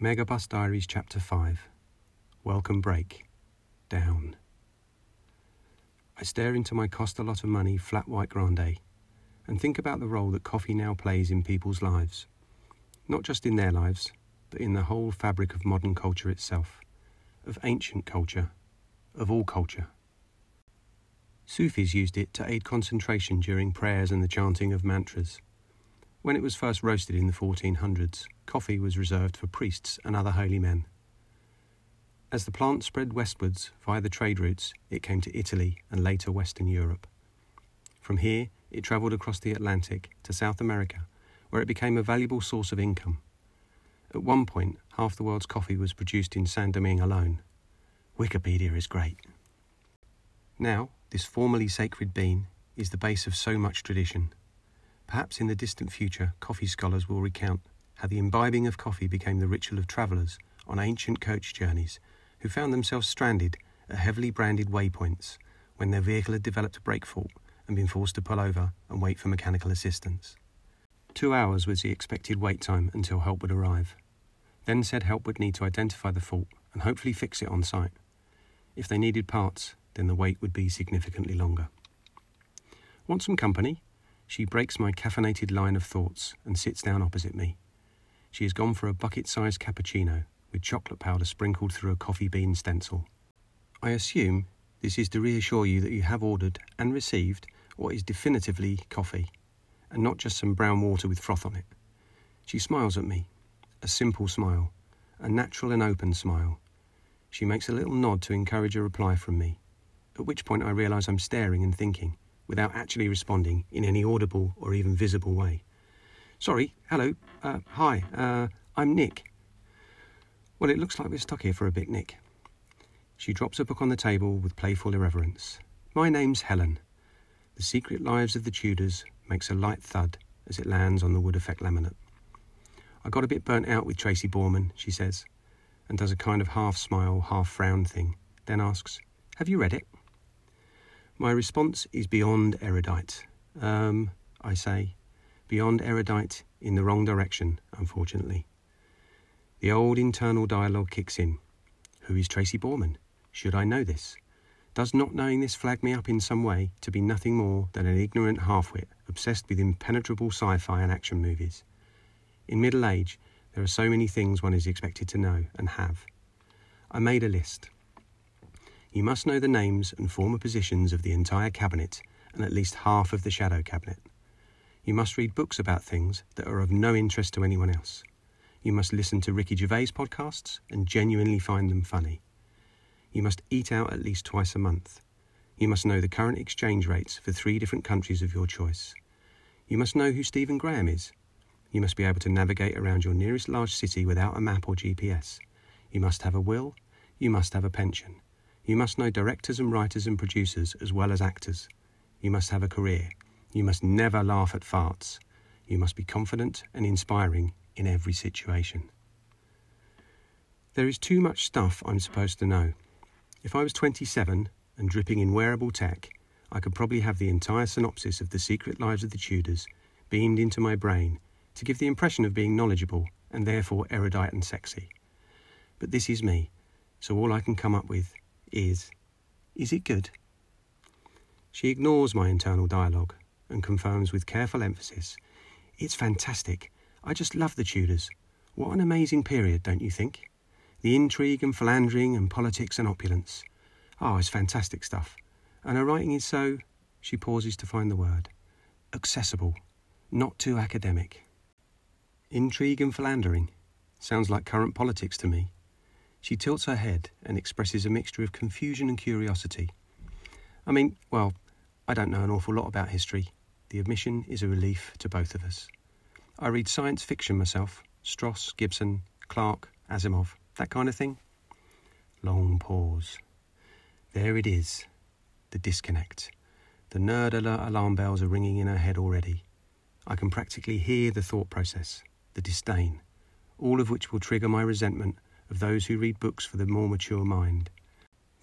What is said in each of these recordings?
Megabus Diaries, Chapter 5 Welcome Break Down. I stare into my cost a lot of money flat white grande and think about the role that coffee now plays in people's lives. Not just in their lives, but in the whole fabric of modern culture itself, of ancient culture, of all culture. Sufis used it to aid concentration during prayers and the chanting of mantras. When it was first roasted in the 1400s, coffee was reserved for priests and other holy men. As the plant spread westwards via the trade routes, it came to Italy and later Western Europe. From here, it travelled across the Atlantic to South America, where it became a valuable source of income. At one point, half the world's coffee was produced in Saint Domingue alone. Wikipedia is great. Now, this formerly sacred bean is the base of so much tradition. Perhaps in the distant future, coffee scholars will recount how the imbibing of coffee became the ritual of travellers on ancient coach journeys who found themselves stranded at heavily branded waypoints when their vehicle had developed a brake fault and been forced to pull over and wait for mechanical assistance. Two hours was the expected wait time until help would arrive. Then said help would need to identify the fault and hopefully fix it on site. If they needed parts, then the wait would be significantly longer. Want some company? She breaks my caffeinated line of thoughts and sits down opposite me. She has gone for a bucket sized cappuccino with chocolate powder sprinkled through a coffee bean stencil. I assume this is to reassure you that you have ordered and received what is definitively coffee, and not just some brown water with froth on it. She smiles at me, a simple smile, a natural and open smile. She makes a little nod to encourage a reply from me, at which point I realise I'm staring and thinking without actually responding in any audible or even visible way. Sorry, hello, uh, hi, uh, I'm Nick. Well, it looks like we're stuck here for a bit, Nick. She drops a book on the table with playful irreverence. My name's Helen. The Secret Lives of the Tudors makes a light thud as it lands on the wood effect laminate. I got a bit burnt out with Tracy Borman, she says, and does a kind of half smile, half frown thing, then asks, Have you read it? My response is beyond erudite. Um, I say, beyond erudite in the wrong direction, unfortunately. The old internal dialogue kicks in. Who is Tracy Borman? Should I know this? Does not knowing this flag me up in some way to be nothing more than an ignorant halfwit obsessed with impenetrable sci fi and action movies? In middle age, there are so many things one is expected to know and have. I made a list. You must know the names and former positions of the entire cabinet and at least half of the shadow cabinet. You must read books about things that are of no interest to anyone else. You must listen to Ricky Gervais podcasts and genuinely find them funny. You must eat out at least twice a month. You must know the current exchange rates for three different countries of your choice. You must know who Stephen Graham is. You must be able to navigate around your nearest large city without a map or GPS. You must have a will. You must have a pension. You must know directors and writers and producers as well as actors. You must have a career. You must never laugh at farts. You must be confident and inspiring in every situation. There is too much stuff I'm supposed to know. If I was 27 and dripping in wearable tech, I could probably have the entire synopsis of the secret lives of the Tudors beamed into my brain to give the impression of being knowledgeable and therefore erudite and sexy. But this is me, so all I can come up with is Is it good? She ignores my internal dialogue and confirms with careful emphasis It's fantastic. I just love the Tudors. What an amazing period, don't you think? The intrigue and philandering and politics and opulence. Oh, it's fantastic stuff. And her writing is so, she pauses to find the word, accessible, not too academic. Intrigue and philandering. Sounds like current politics to me. She tilts her head and expresses a mixture of confusion and curiosity. I mean, well, I don't know an awful lot about history. The admission is a relief to both of us. I read science fiction myself Stross, Gibson, Clarke, Asimov, that kind of thing. Long pause. There it is, the disconnect. The nerd alert alarm bells are ringing in her head already. I can practically hear the thought process, the disdain, all of which will trigger my resentment of those who read books for the more mature mind.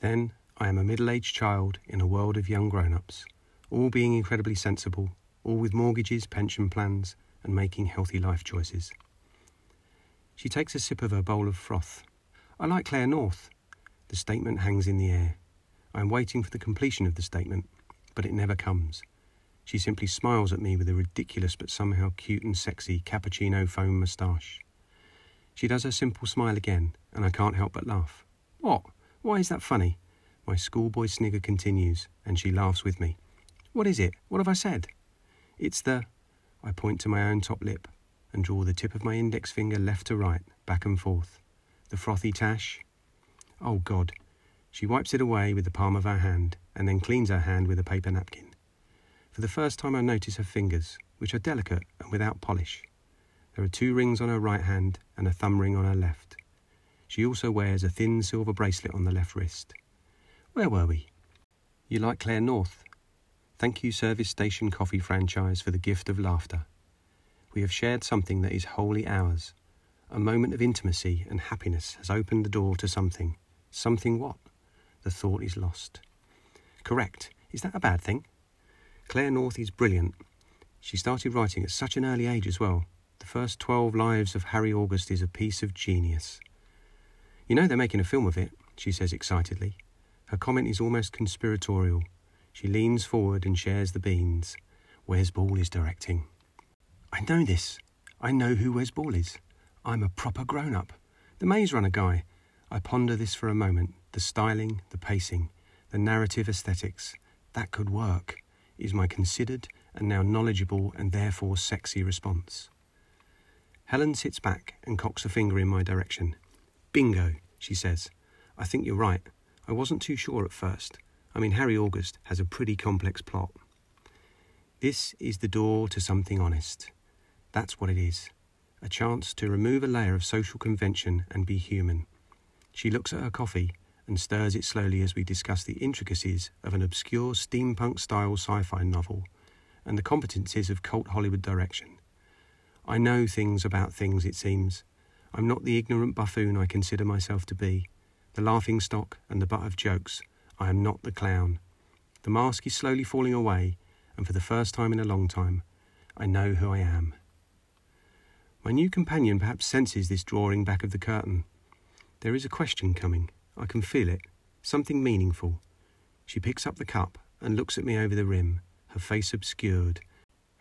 Then I am a middle aged child in a world of young grown ups, all being incredibly sensible, all with mortgages, pension plans, and making healthy life choices. She takes a sip of her bowl of froth. I like Claire North. The statement hangs in the air. I am waiting for the completion of the statement, but it never comes. She simply smiles at me with a ridiculous but somehow cute and sexy cappuccino foam moustache. She does her simple smile again, and I can't help but laugh. What? Why is that funny? My schoolboy snigger continues, and she laughs with me. What is it? What have I said? It's the. I point to my own top lip and draw the tip of my index finger left to right, back and forth. The frothy tash. Oh God. She wipes it away with the palm of her hand and then cleans her hand with a paper napkin. For the first time, I notice her fingers, which are delicate and without polish. There are two rings on her right hand and a thumb ring on her left. She also wears a thin silver bracelet on the left wrist. Where were we? You like Claire North? Thank you, Service Station Coffee franchise, for the gift of laughter. We have shared something that is wholly ours. A moment of intimacy and happiness has opened the door to something. Something what? The thought is lost. Correct. Is that a bad thing? Claire North is brilliant. She started writing at such an early age as well. The first 12 lives of Harry August is a piece of genius. You know they're making a film of it, she says excitedly. Her comment is almost conspiratorial. She leans forward and shares the beans. Wes Ball is directing. I know this. I know who Wes Ball is. I'm a proper grown up. The Maze Runner guy. I ponder this for a moment. The styling, the pacing, the narrative aesthetics. That could work, is my considered and now knowledgeable and therefore sexy response. Helen sits back and cocks a finger in my direction. Bingo, she says. I think you're right. I wasn't too sure at first. I mean, Harry August has a pretty complex plot. This is the door to something honest. That's what it is a chance to remove a layer of social convention and be human. She looks at her coffee and stirs it slowly as we discuss the intricacies of an obscure steampunk style sci fi novel and the competencies of cult Hollywood direction. I know things about things, it seems. I'm not the ignorant buffoon I consider myself to be, the laughing stock and the butt of jokes. I am not the clown. The mask is slowly falling away, and for the first time in a long time, I know who I am. My new companion perhaps senses this drawing back of the curtain. There is a question coming. I can feel it. Something meaningful. She picks up the cup and looks at me over the rim, her face obscured,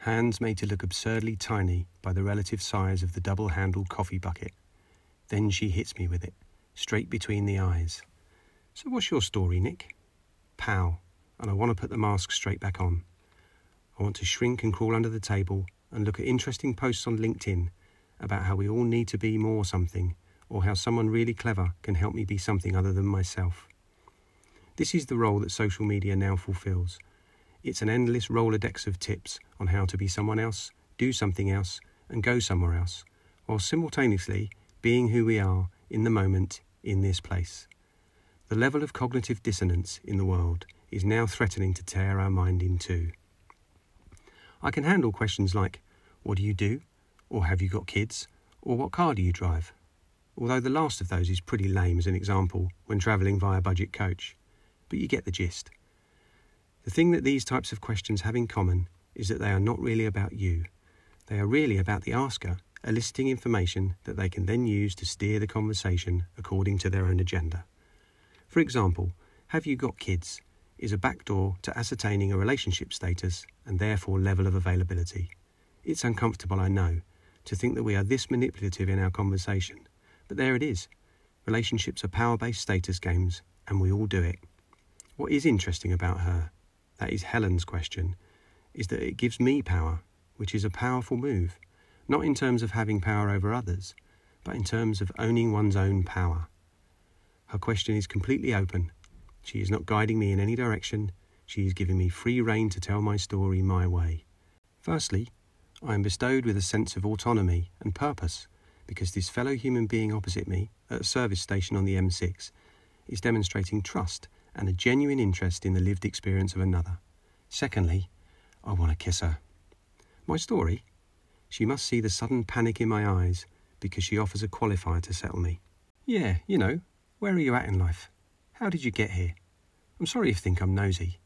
hands made to look absurdly tiny by the relative size of the double handled coffee bucket. Then she hits me with it, straight between the eyes. So, what's your story, Nick? Pow, and I want to put the mask straight back on. I want to shrink and crawl under the table and look at interesting posts on LinkedIn about how we all need to be more something, or how someone really clever can help me be something other than myself. This is the role that social media now fulfills. It's an endless Rolodex of tips on how to be someone else, do something else, and go somewhere else, while simultaneously being who we are in the moment, in this place. The level of cognitive dissonance in the world is now threatening to tear our mind in two. I can handle questions like, What do you do? Or have you got kids? Or what car do you drive? Although the last of those is pretty lame as an example when travelling via budget coach. But you get the gist. The thing that these types of questions have in common is that they are not really about you. They are really about the asker eliciting information that they can then use to steer the conversation according to their own agenda. For example, have you got kids? is a backdoor to ascertaining a relationship status and therefore level of availability. It's uncomfortable, I know, to think that we are this manipulative in our conversation. But there it is. Relationships are power based status games, and we all do it. What is interesting about her, that is Helen's question, is that it gives me power, which is a powerful move, not in terms of having power over others, but in terms of owning one's own power. Her question is completely open. She is not guiding me in any direction. She is giving me free rein to tell my story my way. Firstly, I am bestowed with a sense of autonomy and purpose because this fellow human being opposite me at a service station on the M6 is demonstrating trust and a genuine interest in the lived experience of another. Secondly, I want to kiss her. My story? She must see the sudden panic in my eyes because she offers a qualifier to settle me. Yeah, you know, where are you at in life? How did you get here? I'm sorry if you think I'm nosy.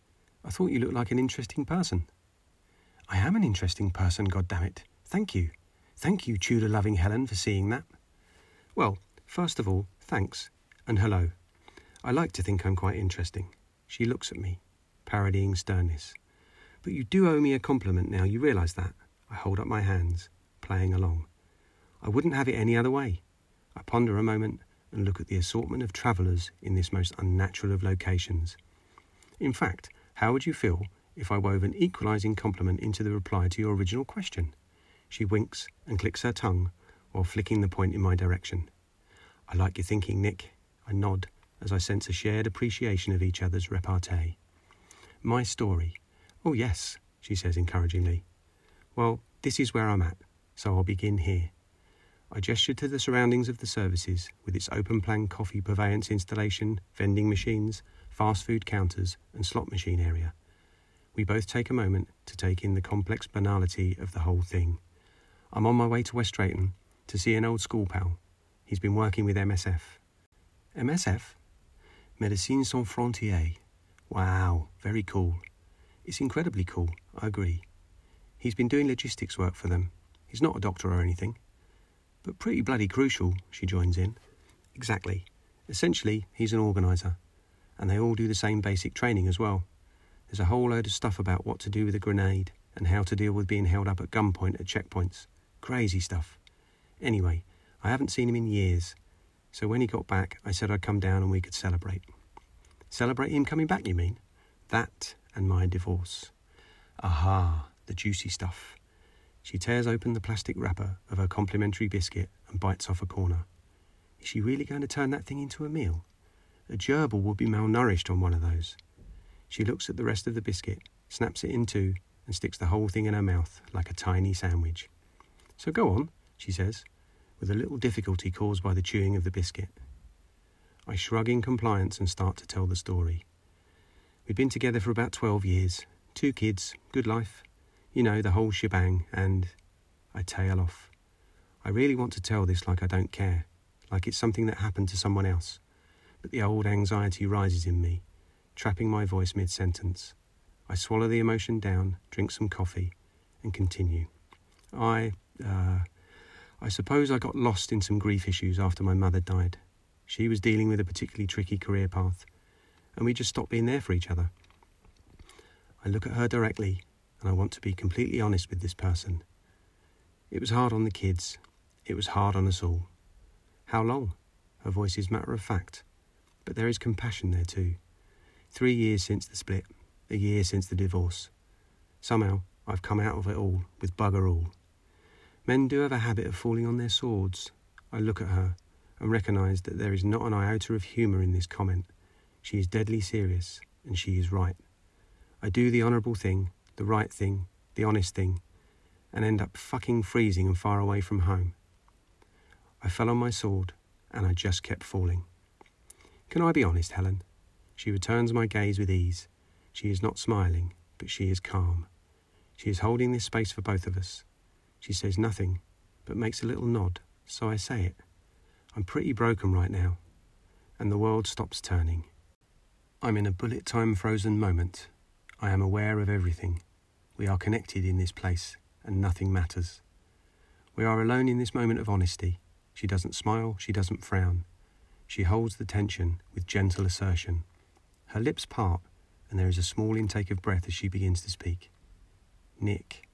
I thought you looked like an interesting person. I am an interesting person, God damn it. Thank you. Thank you, Tudor loving Helen, for seeing that. Well, first of all, thanks, and hello. I like to think I'm quite interesting. She looks at me, parodying sternness. But you do owe me a compliment now, you realise that? I hold up my hands, playing along. I wouldn't have it any other way. I ponder a moment and look at the assortment of travellers in this most unnatural of locations. In fact, how would you feel if I wove an equalising compliment into the reply to your original question? She winks and clicks her tongue while flicking the point in my direction. I like your thinking, Nick. I nod as I sense a shared appreciation of each other's repartee. My story. Oh, yes, she says encouragingly. Well, this is where I'm at, so I'll begin here. I gesture to the surroundings of the services, with its open plan coffee purveyance installation, vending machines, fast food counters, and slot machine area. We both take a moment to take in the complex banality of the whole thing. I'm on my way to West Drayton to see an old school pal. He's been working with MSF. MSF? Médecins Sans Frontières. Wow, very cool. It's incredibly cool, I agree. He's been doing logistics work for them. He's not a doctor or anything. But pretty bloody crucial, she joins in. Exactly. Essentially, he's an organiser. And they all do the same basic training as well. There's a whole load of stuff about what to do with a grenade and how to deal with being held up at gunpoint at checkpoints. Crazy stuff. Anyway, I haven't seen him in years. So when he got back, I said I'd come down and we could celebrate. Celebrate him coming back, you mean? That and my divorce. Aha, the juicy stuff. She tears open the plastic wrapper of her complimentary biscuit and bites off a corner. Is she really going to turn that thing into a meal? A gerbil would be malnourished on one of those. She looks at the rest of the biscuit, snaps it in two, and sticks the whole thing in her mouth like a tiny sandwich. So go on, she says, with a little difficulty caused by the chewing of the biscuit. I shrug in compliance and start to tell the story. We've been together for about 12 years, two kids, good life, you know, the whole shebang, and I tail off. I really want to tell this like I don't care, like it's something that happened to someone else, but the old anxiety rises in me, trapping my voice mid sentence. I swallow the emotion down, drink some coffee, and continue. I, uh, I suppose I got lost in some grief issues after my mother died. She was dealing with a particularly tricky career path, and we just stopped being there for each other. I look at her directly and I want to be completely honest with this person. It was hard on the kids. It was hard on us all. How long? Her voice is matter of fact, but there is compassion there too. Three years since the split, a year since the divorce. Somehow, I've come out of it all with bugger all. Men do have a habit of falling on their swords. I look at her and recognise that there is not an iota of humour in this comment. She is deadly serious, and she is right. I do the honourable thing the right thing, the honest thing, and end up fucking freezing and far away from home. I fell on my sword, and I just kept falling. Can I be honest, Helen? She returns my gaze with ease. She is not smiling, but she is calm. She is holding this space for both of us. She says nothing, but makes a little nod, so I say it. I'm pretty broken right now, and the world stops turning. I'm in a bullet time frozen moment. I am aware of everything. We are connected in this place, and nothing matters. We are alone in this moment of honesty. She doesn't smile, she doesn't frown. She holds the tension with gentle assertion. Her lips part, and there is a small intake of breath as she begins to speak. Nick.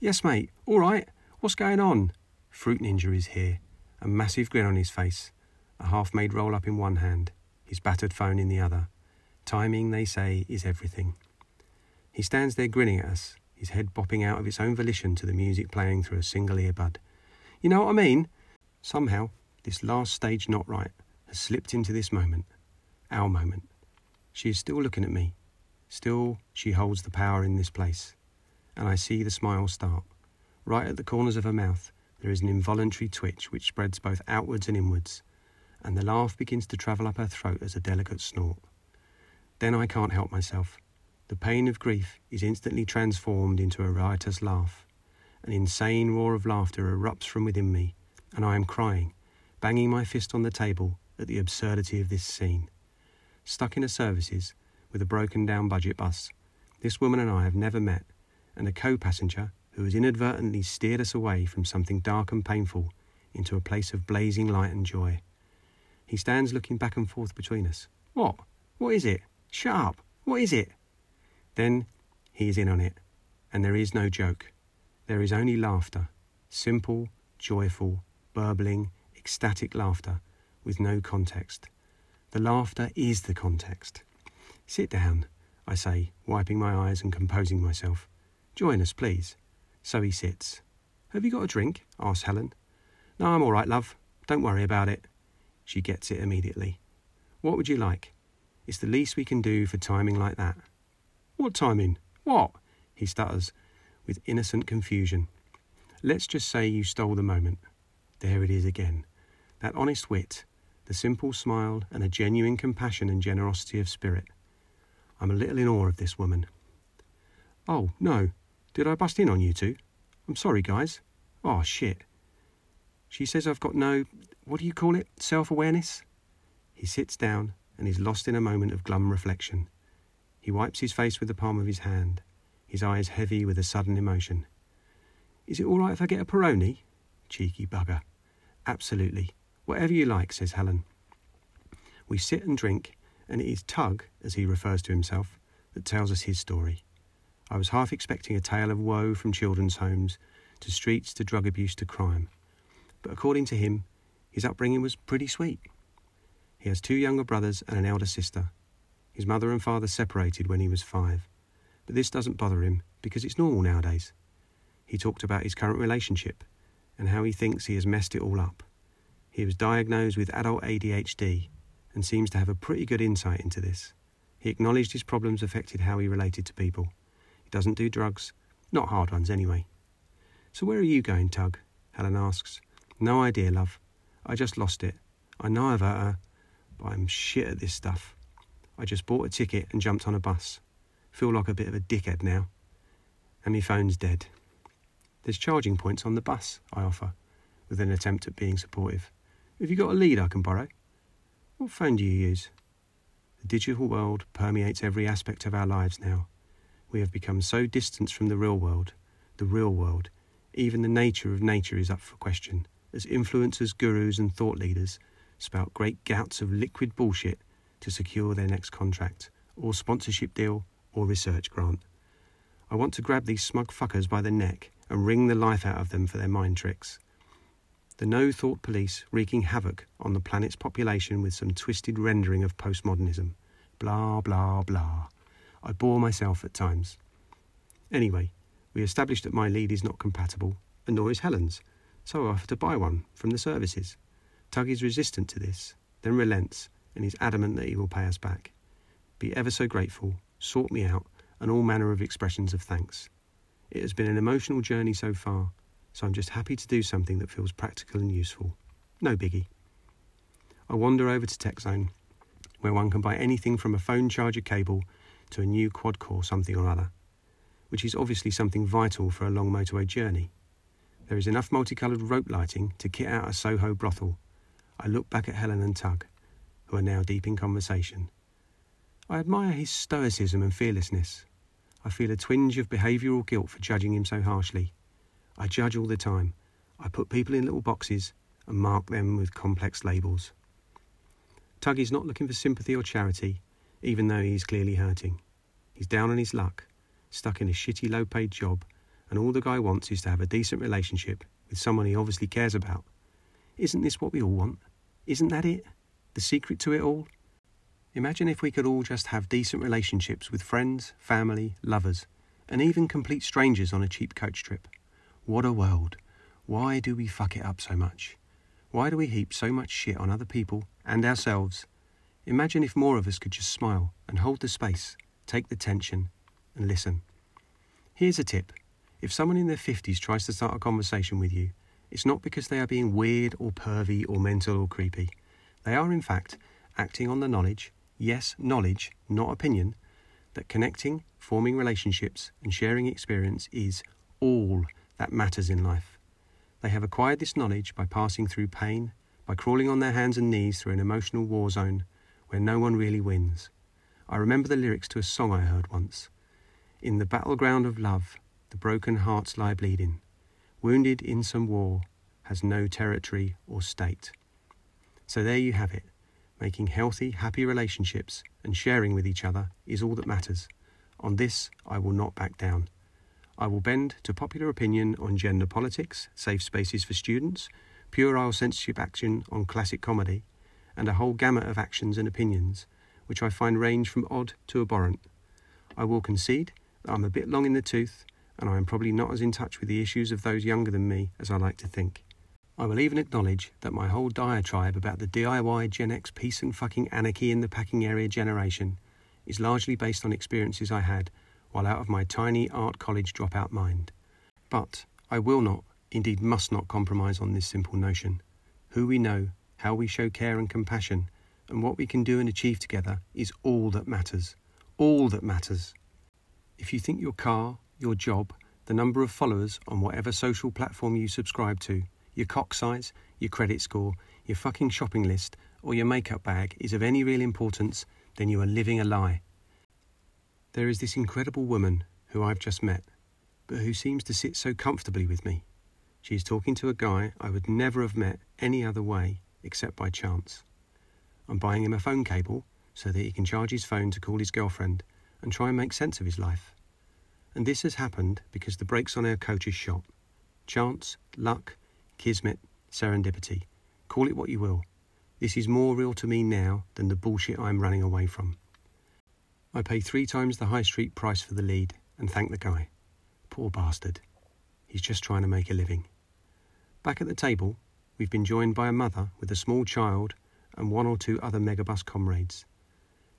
Yes, mate, all right. What's going on? Fruit Ninja is here, a massive grin on his face, a half made roll up in one hand, his battered phone in the other. Timing, they say, is everything. He stands there grinning at us, his head bopping out of its own volition to the music playing through a single earbud. You know what I mean? Somehow, this last stage not right has slipped into this moment, our moment. She is still looking at me. Still, she holds the power in this place. And I see the smile start. Right at the corners of her mouth, there is an involuntary twitch which spreads both outwards and inwards, and the laugh begins to travel up her throat as a delicate snort. Then I can't help myself. The pain of grief is instantly transformed into a riotous laugh. An insane roar of laughter erupts from within me, and I am crying, banging my fist on the table at the absurdity of this scene. Stuck in a services with a broken down budget bus, this woman and I have never met, and a co passenger who has inadvertently steered us away from something dark and painful into a place of blazing light and joy. He stands looking back and forth between us. What? What is it? Shut up. What is it? Then he is in on it, and there is no joke. There is only laughter, simple, joyful, burbling, ecstatic laughter with no context. The laughter is the context. Sit down, I say, wiping my eyes and composing myself. Join us, please. So he sits. Have you got a drink? asks Helen. No, I'm all right, love. Don't worry about it. She gets it immediately. What would you like? It's the least we can do for timing like that. What timing? What? He stutters with innocent confusion. Let's just say you stole the moment. There it is again. That honest wit, the simple smile, and a genuine compassion and generosity of spirit. I'm a little in awe of this woman. Oh, no. Did I bust in on you two? I'm sorry, guys. Oh, shit. She says I've got no, what do you call it, self awareness? He sits down and is lost in a moment of glum reflection. He wipes his face with the palm of his hand, his eyes heavy with a sudden emotion. Is it all right if I get a Peroni? Cheeky bugger. Absolutely. Whatever you like, says Helen. We sit and drink, and it is Tug, as he refers to himself, that tells us his story. I was half expecting a tale of woe from children's homes, to streets, to drug abuse, to crime. But according to him, his upbringing was pretty sweet. He has two younger brothers and an elder sister. His mother and father separated when he was five. But this doesn't bother him because it's normal nowadays. He talked about his current relationship and how he thinks he has messed it all up. He was diagnosed with adult ADHD and seems to have a pretty good insight into this. He acknowledged his problems affected how he related to people. He doesn't do drugs, not hard ones anyway. So, where are you going, Tug? Helen asks. No idea, love. I just lost it. I know I've hurt her, uh, but I'm shit at this stuff. I just bought a ticket and jumped on a bus. Feel like a bit of a dickhead now. And my phone's dead. There's charging points on the bus, I offer, with an attempt at being supportive. Have you got a lead I can borrow? What phone do you use? The digital world permeates every aspect of our lives now. We have become so distant from the real world, the real world, even the nature of nature is up for question, as influencers, gurus, and thought leaders spout great gouts of liquid bullshit to secure their next contract, or sponsorship deal, or research grant. I want to grab these smug fuckers by the neck and wring the life out of them for their mind tricks the no thought police wreaking havoc on the planet's population with some twisted rendering of postmodernism. Blah, blah, blah. I bore myself at times. Anyway, we established that my lead is not compatible, and nor is Helen's, so I offer to buy one from the services. Tug is resistant to this, then relents, and is adamant that he will pay us back. Be ever so grateful, sort me out, and all manner of expressions of thanks. It has been an emotional journey so far, so I'm just happy to do something that feels practical and useful. No biggie. I wander over to TechZone, where one can buy anything from a phone charger cable to a new quad core something or other, which is obviously something vital for a long motorway journey. There is enough multicoloured rope lighting to kit out a Soho brothel. I look back at Helen and Tug, who are now deep in conversation. I admire his stoicism and fearlessness. I feel a twinge of behavioural guilt for judging him so harshly. I judge all the time. I put people in little boxes and mark them with complex labels. Tug is not looking for sympathy or charity, even though he is clearly hurting. He's down on his luck, stuck in a shitty low paid job, and all the guy wants is to have a decent relationship with someone he obviously cares about. Isn't this what we all want? Isn't that it? The secret to it all? Imagine if we could all just have decent relationships with friends, family, lovers, and even complete strangers on a cheap coach trip. What a world. Why do we fuck it up so much? Why do we heap so much shit on other people and ourselves? Imagine if more of us could just smile and hold the space, take the tension, and listen. Here's a tip if someone in their 50s tries to start a conversation with you, it's not because they are being weird or pervy or mental or creepy. They are, in fact, acting on the knowledge, yes, knowledge, not opinion, that connecting, forming relationships, and sharing experience is all that matters in life. They have acquired this knowledge by passing through pain, by crawling on their hands and knees through an emotional war zone where no one really wins. I remember the lyrics to a song I heard once. In the battleground of love, the broken hearts lie bleeding, wounded in some war, has no territory or state. So there you have it. Making healthy, happy relationships and sharing with each other is all that matters. On this, I will not back down. I will bend to popular opinion on gender politics, safe spaces for students, puerile censorship action on classic comedy, and a whole gamut of actions and opinions, which I find range from odd to abhorrent. I will concede that I'm a bit long in the tooth, and I am probably not as in touch with the issues of those younger than me as I like to think. I will even acknowledge that my whole diatribe about the DIY Gen X peace and fucking anarchy in the packing area generation is largely based on experiences I had while out of my tiny art college dropout mind. But I will not, indeed must not, compromise on this simple notion. Who we know, how we show care and compassion, and what we can do and achieve together is all that matters. All that matters. If you think your car, your job, the number of followers on whatever social platform you subscribe to, your cock size, your credit score, your fucking shopping list, or your makeup bag is of any real importance, then you are living a lie. There is this incredible woman who I've just met, but who seems to sit so comfortably with me. She is talking to a guy I would never have met any other way except by chance. I'm buying him a phone cable so that he can charge his phone to call his girlfriend and try and make sense of his life. And this has happened because the brakes on our coach is shot. Chance, luck, kismet, serendipity. Call it what you will. This is more real to me now than the bullshit I'm running away from. I pay three times the high street price for the lead and thank the guy. Poor bastard. He's just trying to make a living. Back at the table, we've been joined by a mother with a small child and one or two other megabus comrades.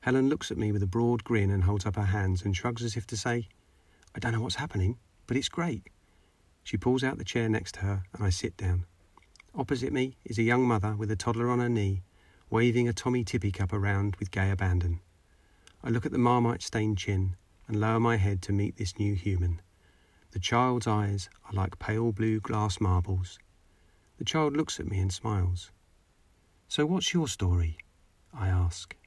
Helen looks at me with a broad grin and holds up her hands and shrugs as if to say, I don't know what's happening, but it's great. She pulls out the chair next to her, and I sit down. Opposite me is a young mother with a toddler on her knee, waving a Tommee Tippee cup around with gay abandon. I look at the marmite stained chin and lower my head to meet this new human. The child's eyes are like pale blue glass marbles. The child looks at me and smiles. So, what's your story? I ask.